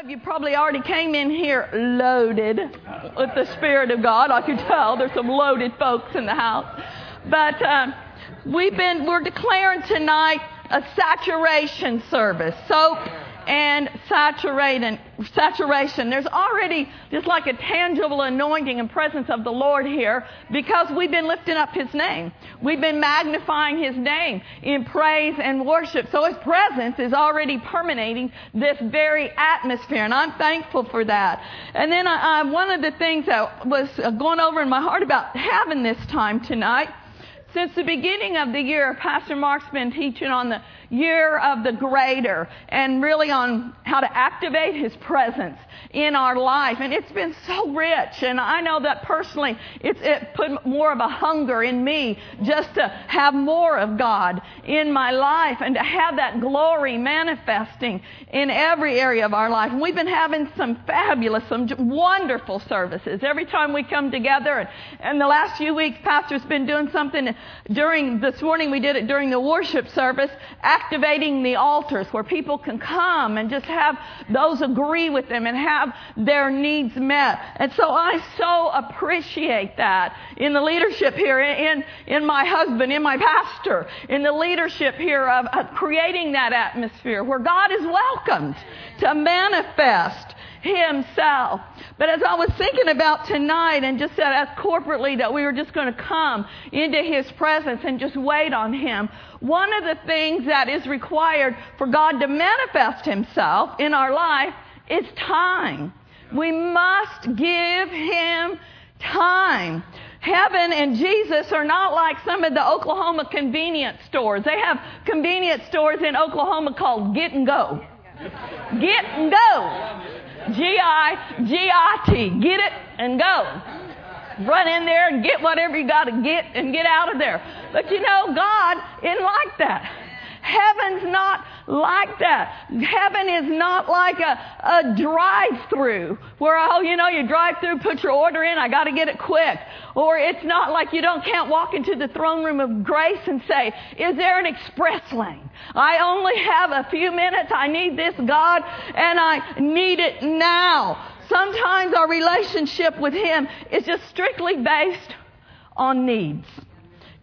of you probably already came in here loaded with the Spirit of God. I could tell there's some loaded folks in the house. But uh, we've been, we're declaring tonight a saturation service. Soap and saturation. There's already just like a tangible anointing and presence of the Lord here because we've been lifting up His name. We've been magnifying His name in praise and worship. So His presence is already permeating this very atmosphere, and I'm thankful for that. And then I, I, one of the things that was uh, going over in my heart about having this time tonight since the beginning of the year, Pastor Mark's been teaching on the year of the greater and really on how to activate his presence in our life. And it's been so rich. And I know that personally, it's, it put more of a hunger in me just to have more of God in my life and to have that glory manifesting in every area of our life. And we've been having some fabulous, some wonderful services every time we come together. And, and the last few weeks, Pastor's been doing something during, this morning we did it during the worship service, activating the altars where people can come and just have those agree with them and have their needs met. And so I so appreciate that in the leadership here, in, in my husband, in my pastor, in the leadership here of, of creating that atmosphere where God is welcomed to manifest himself. But as I was thinking about tonight and just said as corporately that we were just going to come into his presence and just wait on him, one of the things that is required for God to manifest himself in our life is time. We must give him time. Heaven and Jesus are not like some of the Oklahoma convenience stores. They have convenience stores in Oklahoma called Get and Go. Get and Go. G-I-G-I-T. Get it and go. Run in there and get whatever you got to get and get out of there. But you know, God isn't like that. Heaven's not like that. Heaven is not like a, a drive through where, oh, you know, you drive through, put your order in, I got to get it quick. Or it's not like you don't, can't walk into the throne room of grace and say, is there an express lane? I only have a few minutes. I need this, God, and I need it now. Sometimes our relationship with Him is just strictly based on needs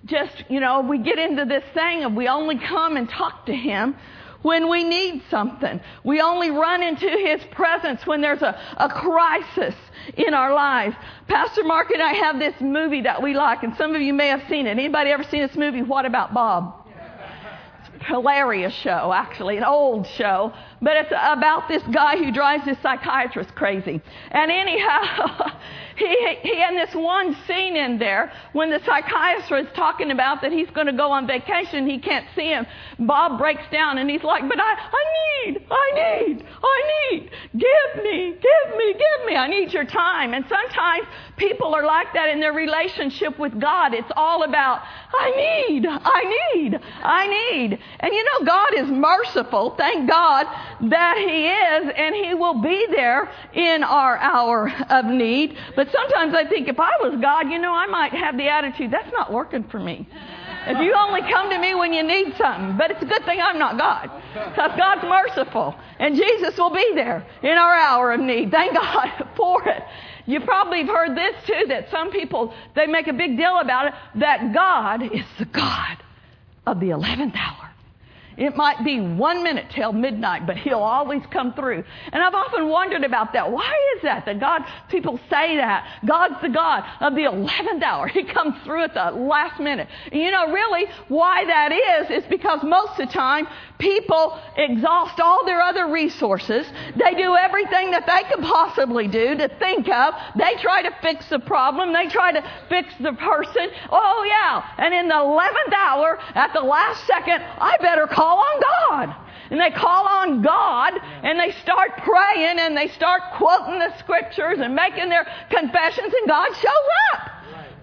just, you know, we get into this thing of we only come and talk to Him when we need something. We only run into His presence when there's a, a crisis in our lives. Pastor Mark and I have this movie that we like, and some of you may have seen it. Anybody ever seen this movie, What About Bob? hilarious show, actually, an old show, but it's about this guy who drives this psychiatrist crazy. And anyhow, he, he had this one scene in there when the psychiatrist is talking about that he's going to go on vacation, he can't see him. Bob breaks down and he's like, but I, I need, I need, I need, give me, give me, give me, I need your time. And sometimes people are like that in their relationship with God. It's all about, I need, I need, I need. And you know, God is merciful. Thank God that He is, and He will be there in our hour of need. But sometimes I think if I was God, you know, I might have the attitude, that's not working for me. If you only come to me when you need something. But it's a good thing I'm not God. Because God's merciful. And Jesus will be there in our hour of need. Thank God for it. You probably have heard this too, that some people, they make a big deal about it, that God is the God of the 11th hour. It might be one minute till midnight, but he'll always come through. And I've often wondered about that. Why is that? That God, people say that. God's the God of the 11th hour. He comes through at the last minute. And you know, really, why that is, is because most of the time, people exhaust all their other resources. They do everything that they could possibly do to think of. They try to fix the problem. They try to fix the person. Oh yeah. And in the 11th hour, at the last second, I better call call on God. And they call on God and they start praying and they start quoting the scriptures and making their confessions, and God shows up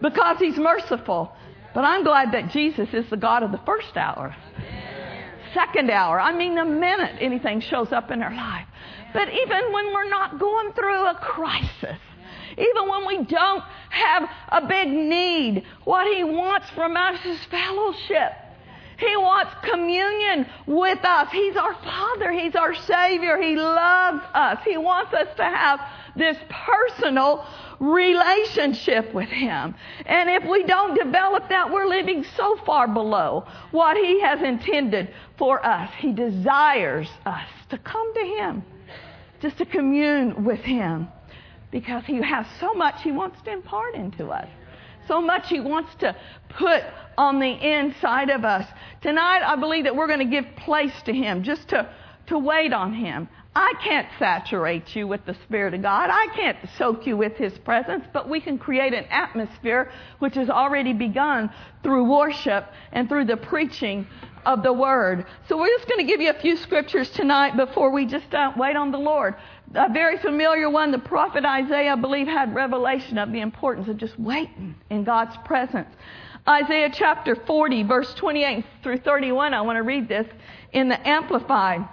because He's merciful. But I'm glad that Jesus is the God of the first hour, second hour. I mean, the minute anything shows up in our life. But even when we're not going through a crisis, even when we don't have a big need, what He wants from us is fellowship. He wants communion with us. He's our Father. He's our Savior. He loves us. He wants us to have this personal relationship with Him. And if we don't develop that, we're living so far below what He has intended for us. He desires us to come to Him, just to commune with Him, because He has so much He wants to impart into us. So much He wants to put on the inside of us. Tonight, I believe that we're going to give place to Him, just to, to wait on Him. I can't saturate you with the Spirit of God. I can't soak you with His presence, but we can create an atmosphere which has already begun through worship and through the preaching of the Word. So we're just going to give you a few scriptures tonight before we just uh, wait on the Lord. A very familiar one, the prophet Isaiah, I believe, had revelation of the importance of just waiting in God's presence. Isaiah chapter 40, verse 28 through 31, I want to read this in the Amplified.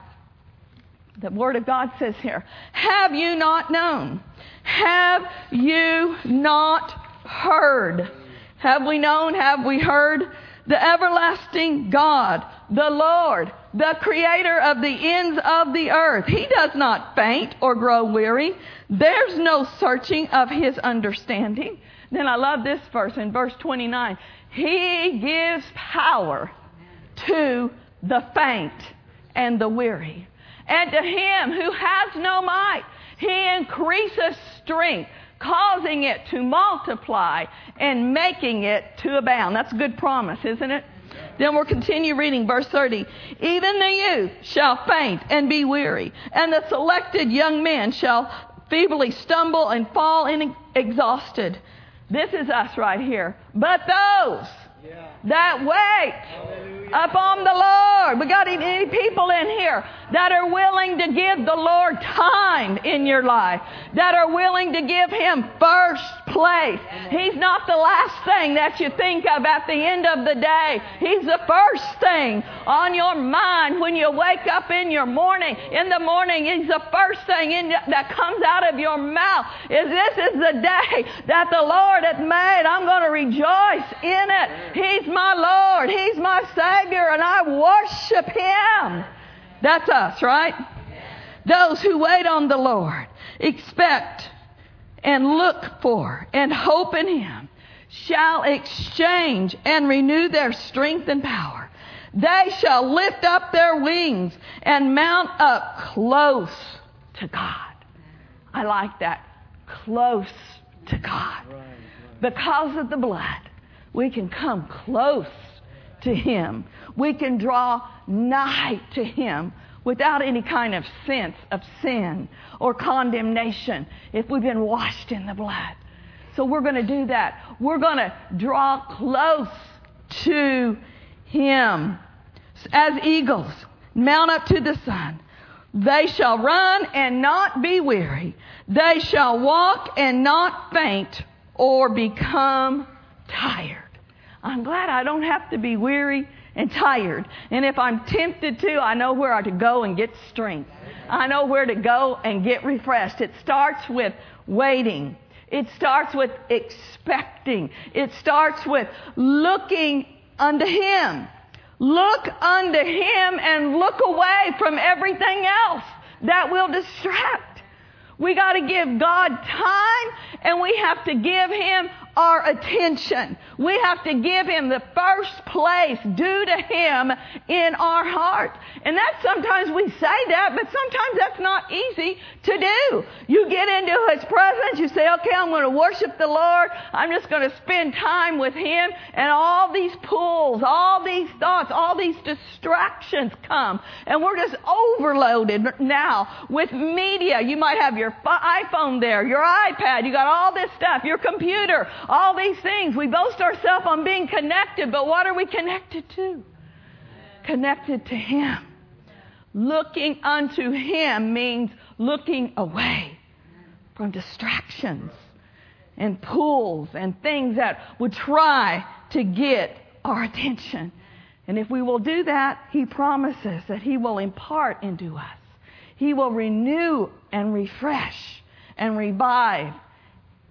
The Word of God says here, Have you not known? Have you not heard? Have we known? Have we heard? The everlasting God, the Lord, the creator of the ends of the earth. He does not faint or grow weary. There's no searching of his understanding. Then I love this verse in verse 29. He gives power to the faint and the weary. And to him who has no might, he increases strength, causing it to multiply and making it to abound. That's a good promise, isn't it? Then we'll continue reading verse 30. Even the youth shall faint and be weary, and the selected young men shall feebly stumble and fall in exhausted. This is us right here. But those that wait upon the Lord. We got any people in here that are willing to give the Lord time in your life, that are willing to give Him first place. He's not the last thing that you think of at the end of the day. He's the first thing on your mind when you wake up in your morning. In the morning, He's the first thing in, that comes out of your mouth. Is this is the day that the Lord hath made. I'm going to rejoice in it. He's my Lord. He's my Savior, and I worship Him. That's us, right? Those who wait on the Lord expect and look for and hope in Him shall exchange and renew their strength and power. They shall lift up their wings and mount up close to God. I like that. Close to God. Because of the blood, we can come close to Him. We can draw nigh to Him without any kind of sense of sin or condemnation if we've been washed in the blood. So we're going to do that. We're going to draw close to Him. As eagles mount up to the sun, they shall run and not be weary. They shall walk and not faint or become tired. I'm glad I don't have to be weary and tired. And if I'm tempted to, I know where to go and get strength. I know where to go and get refreshed. It starts with waiting. It starts with expecting. It starts with looking unto Him. Look unto Him and look away from everything else that will distract. We got to give God time and we have to give Him our attention. We have to give Him the first place due to Him in our heart. And that sometimes we say that, but sometimes that's not easy to do. You get into His presence, you say, okay, I'm going to worship the Lord. I'm just going to spend time with Him. And all these pulls, all these thoughts, all these distractions come. And we're just overloaded now with media. You might have your iPhone there, your iPad, you got all this stuff, your computer, all these things. We boast ourselves on being connected, but what are we connected to? Connected to Him. Looking unto Him means looking away from distractions and pulls and things that would try to get our attention. And if we will do that, He promises that He will impart into us. He will renew and refresh and revive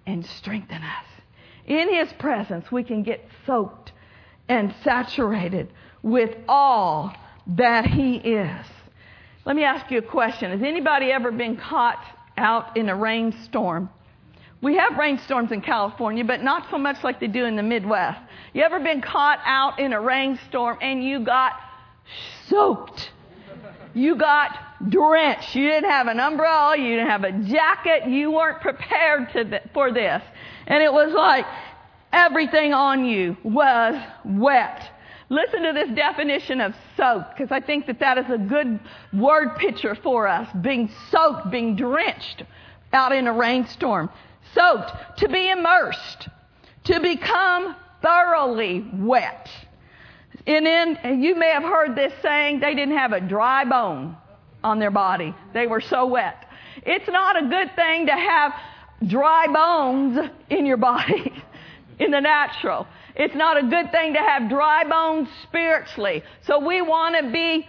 and strengthen us. In His presence, we can get soaked and saturated with all that He is. Let me ask you a question. Has anybody ever been caught out in a rainstorm? We have rainstorms in California, but not so much like they do in the Midwest. You ever been caught out in a rainstorm and you got soaked? You got drenched. You didn't have an umbrella. You didn't have a jacket. You weren't prepared th- for this. And it was like everything on you was wet. Listen to this definition of soaked, because I think that that is a good word picture for us. Being soaked, being drenched out in a rainstorm. Soaked, to be immersed, to become thoroughly wet. And then you may have heard this saying, they didn't have a dry bone on their body. They were so wet. It's not a good thing to have dry bones in your body in the natural. It's not a good thing to have dry bones spiritually. So we want to be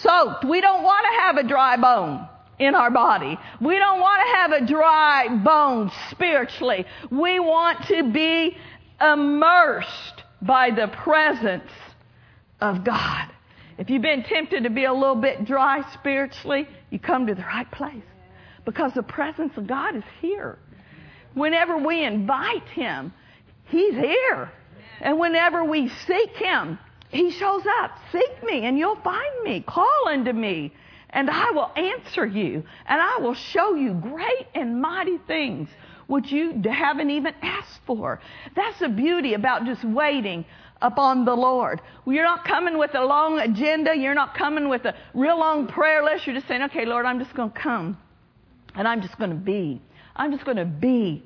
soaked. We don't want to have a dry bone in our body. We don't want to have a dry bone spiritually. We want to be immersed by the presence of God. If you've been tempted to be a little bit dry spiritually, you come to the right place because the presence of God is here. Whenever we invite Him, He's here. And whenever we seek Him, He shows up. Seek me and you'll find me. Call unto me and I will answer you and I will show you great and mighty things which you haven't even asked for. That's the beauty about just waiting upon the Lord. You're not coming with a long agenda. You're not coming with a real long prayer list. You're just saying, okay, Lord, I'm just going to come and I'm just going to be. I'm just going to be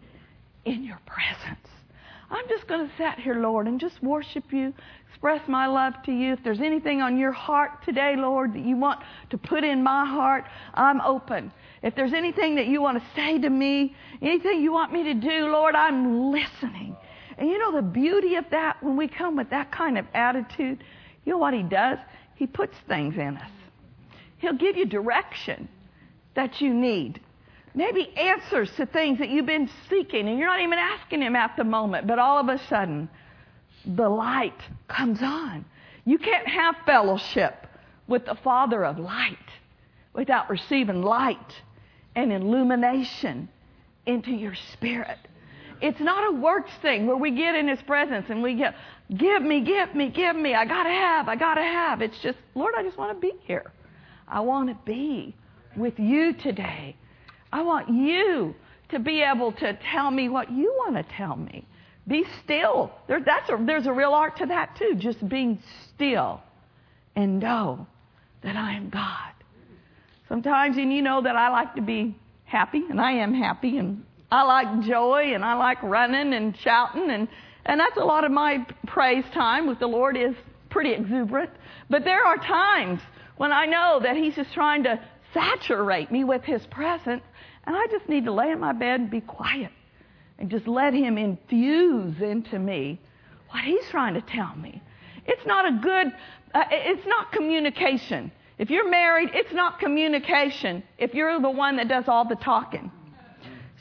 in your presence. I'm just going to sit here, Lord, and just worship you, express my love to you. If there's anything on your heart today, Lord, that you want to put in my heart, I'm open. If there's anything that you want to say to me, anything you want me to do, Lord, I'm listening. And you know the beauty of that when we come with that kind of attitude? You know what He does? He puts things in us. He'll give you direction that you need maybe answers to things that you've been seeking and you're not even asking Him at the moment, but all of a sudden, the light comes on. You can't have fellowship with the Father of light without receiving light and illumination into your spirit. It's not a works thing where we get in His presence and we get, give me, give me, give me. I gotta have, I gotta have. It's just, Lord, I just want to be here. I want to be with you today. I want you to be able to tell me what you want to tell me. Be still. There, that's a, there's a real art to that too, just being still and know that I am God. Sometimes, and you know that I like to be happy, and I am happy, and I like joy, and I like running and shouting, and, and that's a lot of my praise time with the Lord is pretty exuberant. But there are times when I know that He's just trying to saturate me with His presence, and I just need to lay in my bed and be quiet and just let Him infuse into me what He's trying to tell me. It's not a good, uh, it's not communication. If you're married, it's not communication if you're the one that does all the talking.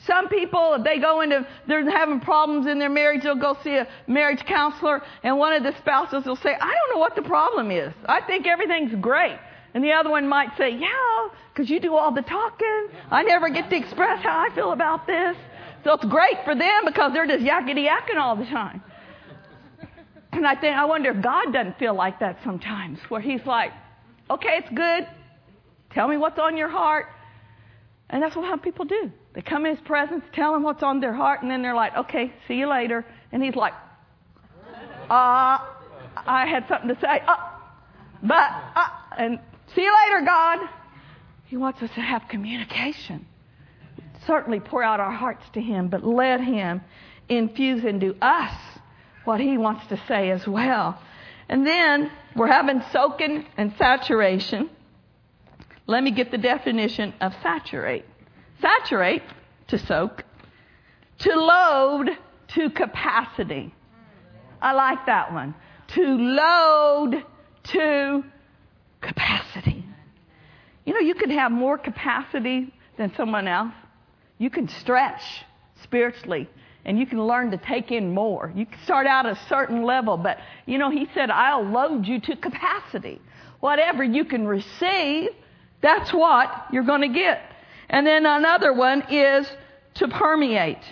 Some people, if they go into, they're having problems in their marriage, they'll go see a marriage counselor, and one of the spouses will say, I don't know what the problem is. I think everything's great. And the other one might say, Yeah, because you do all the talking. I never get to express how I feel about this. So it's great for them because they're just yakety yakking all the time. And I think, I wonder if God doesn't feel like that sometimes, where He's like, Okay, it's good. Tell me what's on your heart. And that's what how people do. They come in His presence, tell Him what's on their heart, and then they're like, Okay, see you later. And He's like, Uh, I had something to say. Uh, but, uh, and See you later, God. He wants us to have communication. Certainly pour out our hearts to Him, but let Him infuse into us what He wants to say as well. And then we're having soaking and saturation. Let me get the definition of saturate. Saturate, to soak, to load to capacity. I like that one. To load to capacity. You know, you can have more capacity than someone else. You can stretch spiritually and you can learn to take in more. You can start out at a certain level, but you know, he said, I'll load you to capacity. Whatever you can receive, that's what you're going to get. And then another one is to permeate.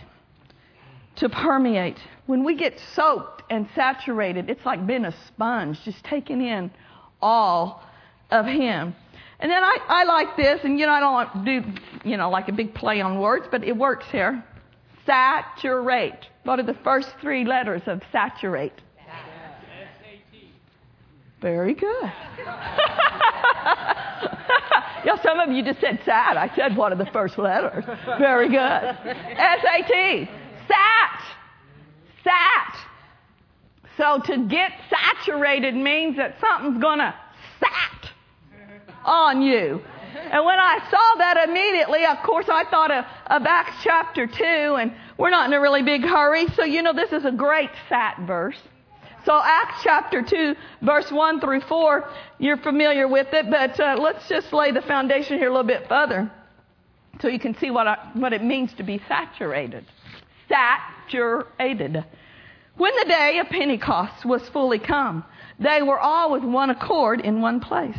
To permeate. When we get soaked and saturated, it's like being a sponge, just taking in all of Him. And then I, I like this, and you know, I don't want to do, you know, like a big play on words, but it works here. Saturate. What are the first three letters of saturate? SAT Very good. yeah, some of you just said sad. I said one of the first letters. Very good. S-A-T. Sat. Sat. So to get saturated means that something's going to sat on you. And when I saw that immediately, of course, I thought of, of Acts chapter 2, and we're not in a really big hurry, so you know this is a great fat verse. So Acts chapter 2, verse 1 through 4, you're familiar with it, but uh, let's just lay the foundation here a little bit further so you can see what, I, what it means to be saturated. Saturated. When the day of Pentecost was fully come, they were all with one accord in one place.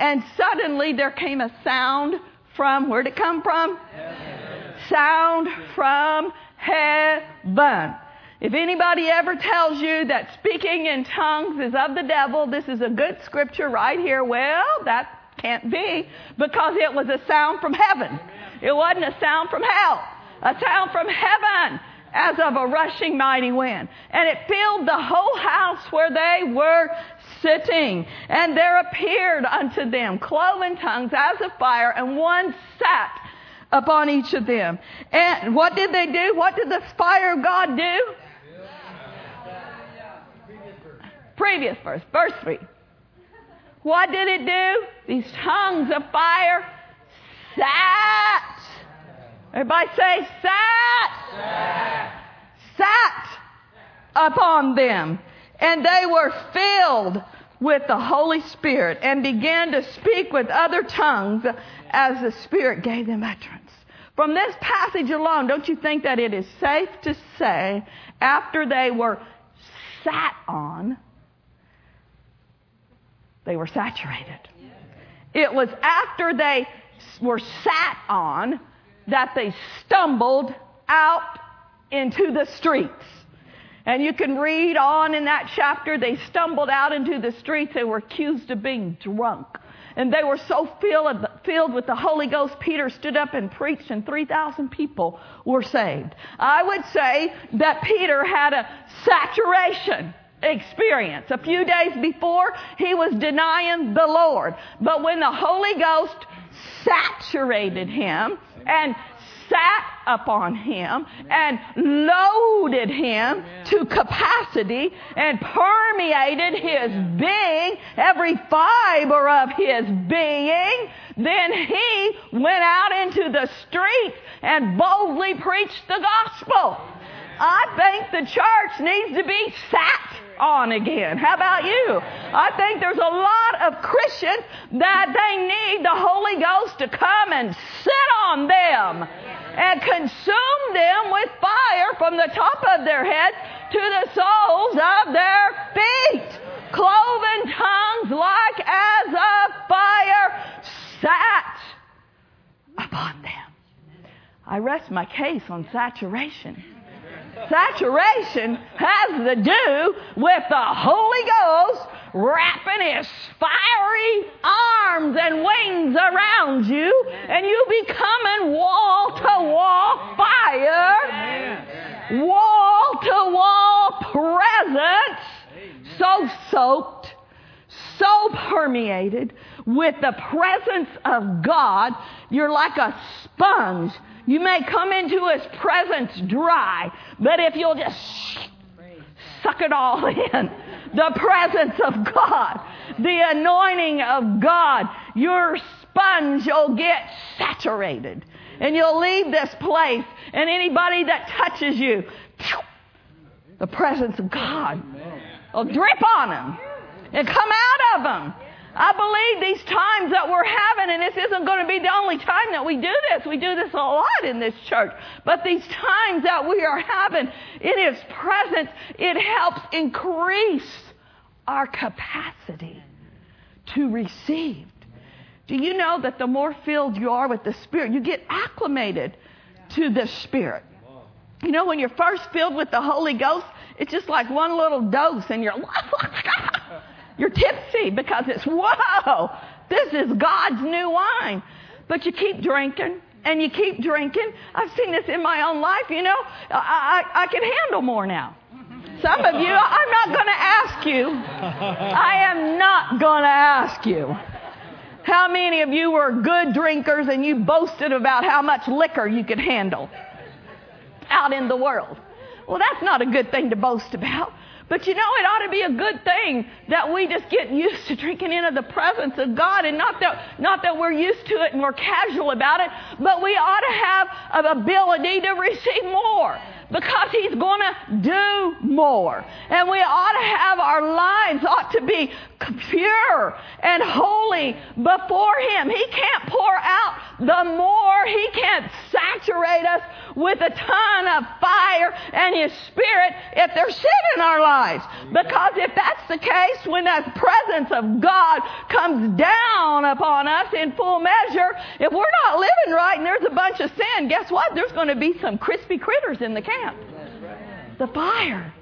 And suddenly there came a sound from, where'd it come from? Heaven. Sound from heaven. If anybody ever tells you that speaking in tongues is of the devil, this is a good scripture right here. Well, that can't be because it was a sound from heaven. It wasn't a sound from hell. A sound from heaven as of a rushing mighty wind. And it filled the whole house where they were sitting. And there appeared unto them cloven tongues as of fire, and one sat upon each of them. And what did they do? What did the fire of God do? Previous verse, verse 3. What did it do? These tongues of fire sat. Everybody say sat. Sat. Sat upon them. And they were filled with the Holy Spirit and began to speak with other tongues as the Spirit gave them utterance. From this passage alone, don't you think that it is safe to say, after they were sat on, they were saturated? It was after they were sat on that they stumbled out into the streets. And you can read on in that chapter, they stumbled out into the streets. They were accused of being drunk. And they were so filled, filled with the Holy Ghost, Peter stood up and preached, and 3,000 people were saved. I would say that Peter had a saturation experience. A few days before, he was denying the Lord. But when the Holy Ghost saturated him and sat upon him and loaded him to capacity and permeated his being, every fiber of his being, then he went out into the street and boldly preached the gospel. I think the church needs to be sat on again. How about you? I think there's a lot of Christians that they need the Holy Ghost to come and sit on them and consume them with fire from the top of their heads to the soles of their feet. Cloven tongues like as of fire sat upon them. I rest my case on saturation. Saturation has to do with the Holy Ghost wrapping his fiery arms and wings around you, and you becoming wall to wall fire, wall to wall presence, so soaked, so permeated with the presence of God, you're like a sponge. You may come into his presence dry, but if you'll just suck it all in, the presence of God, the anointing of God, your sponge will get saturated. And you'll leave this place, and anybody that touches you, the presence of God will drip on them and come out of them. I believe these times that we're having, and this isn't going to be the only time that we do this. We do this a lot in this church. But these times that we are having in His presence, it helps increase our capacity to receive. Do you know that the more filled you are with the Spirit, you get acclimated to the Spirit? You know, when you're first filled with the Holy Ghost, it's just like one little dose, and you're you're tipsy because it's whoa, this is God's new wine. But you keep drinking and you keep drinking. I've seen this in my own life. You know, I, I, I can handle more now. Some of you, I'm not going to ask you. I am not going to ask you. How many of you were good drinkers and you boasted about how much liquor you could handle out in the world? Well, that's not a good thing to boast about. But you know, it ought to be a good thing that we just get used to drinking into the presence of God and not that, not that we're used to it and we're casual about it, but we ought to have an ability to receive more because he's going to do more. And we ought to have our lives ought to be pure and holy before him. He can't pour out the more. He can't saturate us with a ton of fire and his spirit if there's sin in our lives. Because if that's the case, when the presence of God comes down upon us in full measure, if we're not living right and there's a bunch of sin, guess what? There's going to be some crispy critters in the camp the fire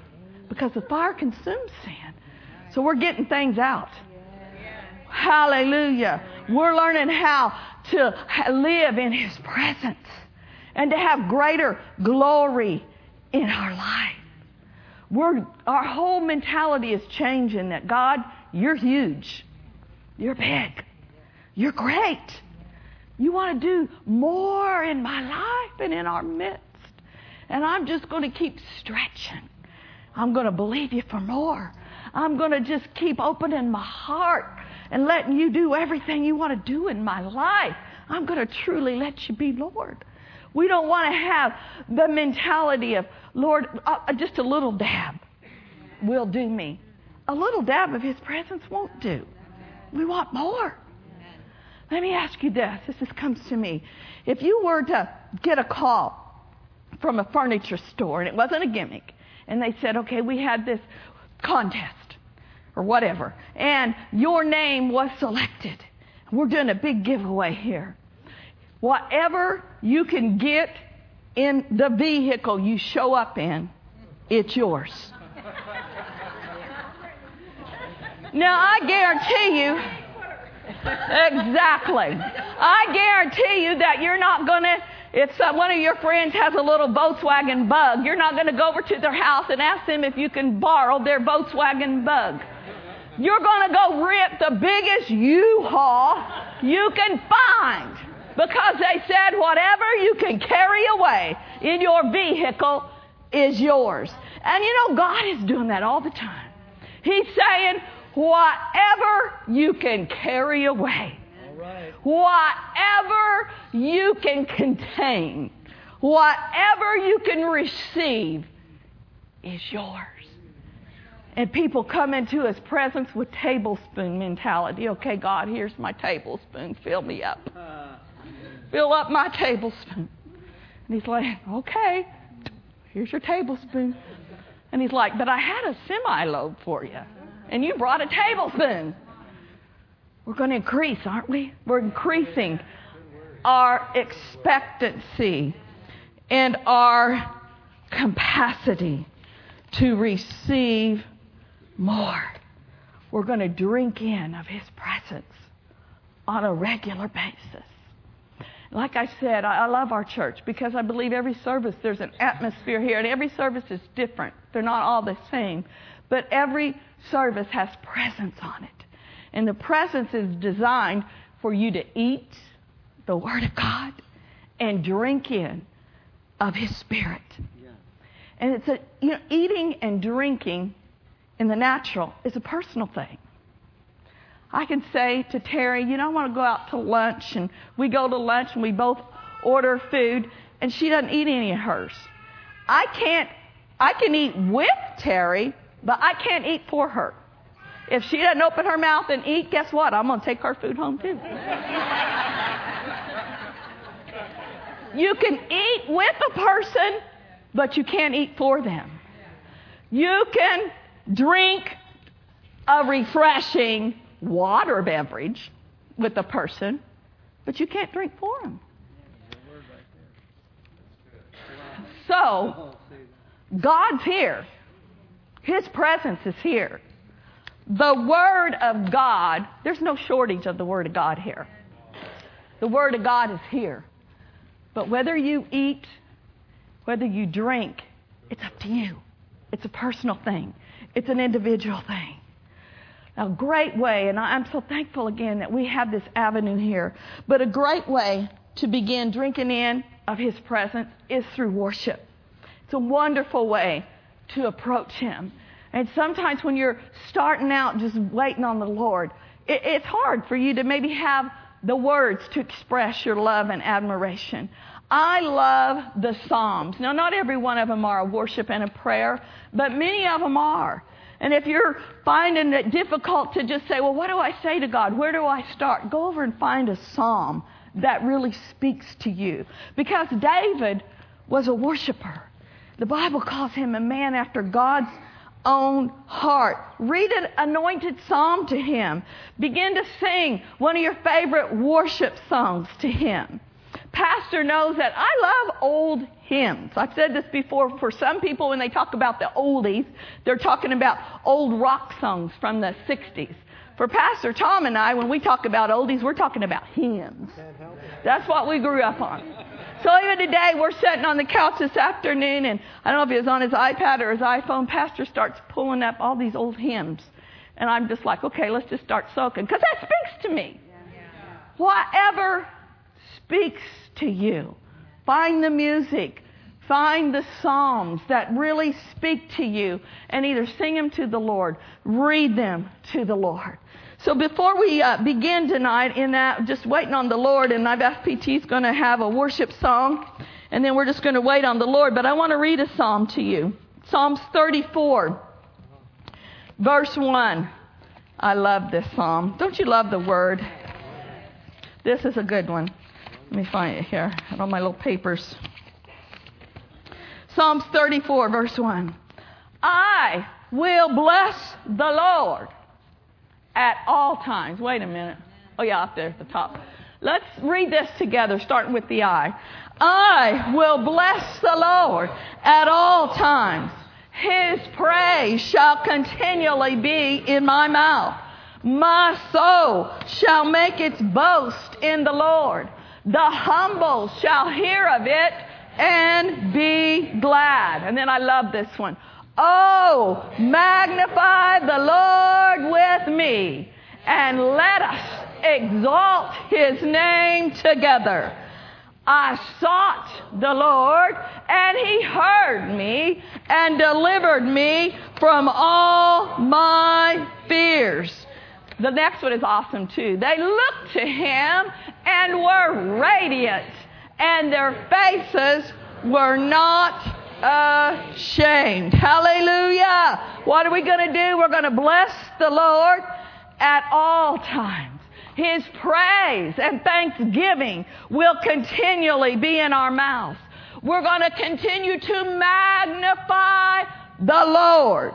because the fire consumes sin. So we're getting things out. Hallelujah. We're learning how to live in His presence and to have greater glory in our life. We're, our whole mentality is changing that God, you're huge. You're big. You're great. You want to do more in my life and in our midst. And I'm just going to keep stretching. I'm going to believe you for more. I'm going to just keep opening my heart and letting you do everything you want to do in my life. I'm going to truly let you be Lord. We don't want to have the mentality of, Lord, uh, just a little dab will do me. A little dab of His presence won't do. We want more. Let me ask you this. This comes to me. If you were to get a call from a furniture store, and it wasn't a gimmick. And they said, okay, we had this contest or whatever, and your name was selected. We're doing a big giveaway here. Whatever you can get in the vehicle you show up in, it's yours. Now, I guarantee you, exactly. I guarantee you that you're not going to if some, one of your friends has a little Volkswagen bug, you're not going to go over to their house and ask them if you can borrow their Volkswagen bug. You're going to go rip the biggest U-Haul you can find because they said whatever you can carry away in your vehicle is yours. And you know, God is doing that all the time. He's saying, whatever you can carry away Whatever you can contain, whatever you can receive is yours. And people come into his presence with tablespoon mentality. Okay, God, here's my tablespoon. Fill me up. Uh. Fill up my tablespoon. And he's like, okay, here's your tablespoon. And he's like, but I had a semi load for you. And you brought a tablespoon. We're going to increase, aren't we? We're increasing our expectancy and our capacity to receive more. We're going to drink in of His presence on a regular basis. Like I said, I love our church because I believe every service, there's an atmosphere here, and every service is different. They're not all the same. But every service has presence on it. And the presence is designed for you to eat the Word of God and drink in of His Spirit. Yeah. And it's a, you know, eating and drinking in the natural is a personal thing. I can say to Terry, you know, I want to go out to lunch, and we go to lunch and we both order food, and she doesn't eat any of hers. I can't, I can eat with Terry, but I can't eat for her. If she doesn't open her mouth and eat, guess what? I'm going to take her food home too. you can eat with a person, but you can't eat for them. You can drink a refreshing water beverage with a person, but you can't drink for them. So, God's here. His presence is here. The Word of God, there's no shortage of the Word of God here. The Word of God is here. But whether you eat, whether you drink, it's up to you. It's a personal thing, it's an individual thing. A great way, and I'm so thankful again that we have this avenue here, but a great way to begin drinking in of His presence is through worship. It's a wonderful way to approach Him. And sometimes when you're starting out just waiting on the Lord, it, it's hard for you to maybe have the words to express your love and admiration. I love the Psalms. Now, not every one of them are a worship and a prayer, but many of them are. And if you're finding it difficult to just say, well, what do I say to God? Where do I start? Go over and find a psalm that really speaks to you. Because David was a worshiper. The Bible calls him a man after God's own heart. Read an anointed psalm to him. Begin to sing one of your favorite worship songs to him. Pastor knows that I love old hymns. I've said this before. For some people, when they talk about the oldies, they're talking about old rock songs from the 60s. For Pastor Tom and I, when we talk about oldies, we're talking about hymns. That's what we grew up on. So even today, we're sitting on the couch this afternoon, and I don't know if it was on his iPad or his iPhone. Pastor starts pulling up all these old hymns. And I'm just like, okay, let's just start soaking. Because that speaks to me. Whatever speaks to you. Find the music. Find the Psalms that really speak to you and either sing them to the Lord, read them to the Lord. So before we uh, begin tonight in that, just waiting on the Lord, and I've PT's going to have a worship song, and then we're just going to wait on the Lord. But I want to read a psalm to you. Psalms 34, verse 1. I love this psalm. Don't you love the word? This is a good one. Let me find it here. I have all my little papers. Psalms 34, verse 1. I will bless the Lord at all times. Wait a minute. Oh, yeah, up there at the top. Let's read this together, starting with the I. I will bless the Lord at all times. His praise shall continually be in my mouth. My soul shall make its boast in the Lord. The humble shall hear of it and be glad. And then I love this one. Oh, magnify the Lord with me and let us exalt his name together. I sought the Lord and he heard me and delivered me from all my fears. The next one is awesome too. They looked to him and were radiant, and their faces were not ashamed. Hallelujah. What are we going to do? We're going to bless the Lord at all times. His praise and thanksgiving will continually be in our mouths. We're going to continue to magnify the Lord.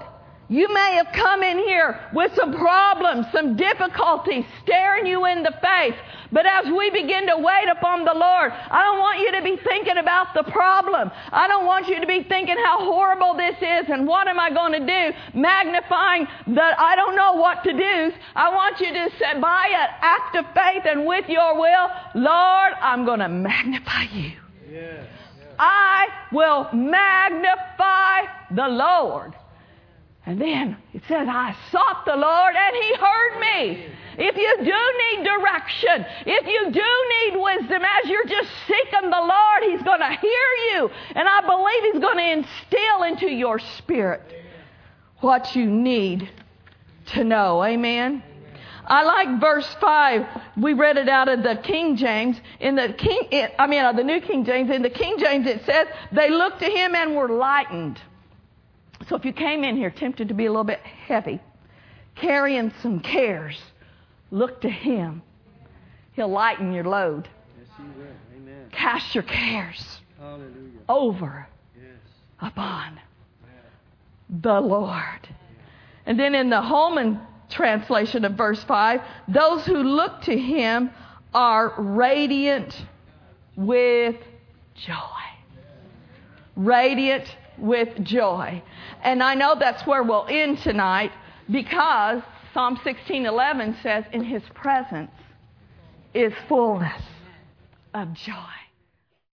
You may have come in here with some problems, some difficulties staring you in the face. But as we begin to wait upon the Lord, I don't want you to be thinking about the problem. I don't want you to be thinking how horrible this is and what am I going to do, magnifying that I don't know what to do. I want you to say by an act of faith and with your will, Lord, I'm going to magnify you. Yes. I will magnify the Lord. And then it says, I sought the Lord and He heard me. If you do need direction, if you do need wisdom, as you're just seeking the Lord, He's going to hear you. And I believe He's going to instill into your spirit what you need to know. Amen. I like verse 5. We read it out of the King James. In the King, I mean, the New King James. In the King James, it says, they looked to him and were lightened. So if you came in here tempted to be a little bit heavy, carrying some cares, look to Him. He'll lighten your load. Yes, He will. Amen. Cast your cares Hallelujah. over Yes. upon the Lord. And then in the Holman translation of verse 5, those who look to him are radiant with joy. Radiant with joy. And I know that's where we'll end tonight because Psalm 16:11 says in his presence is fullness of joy.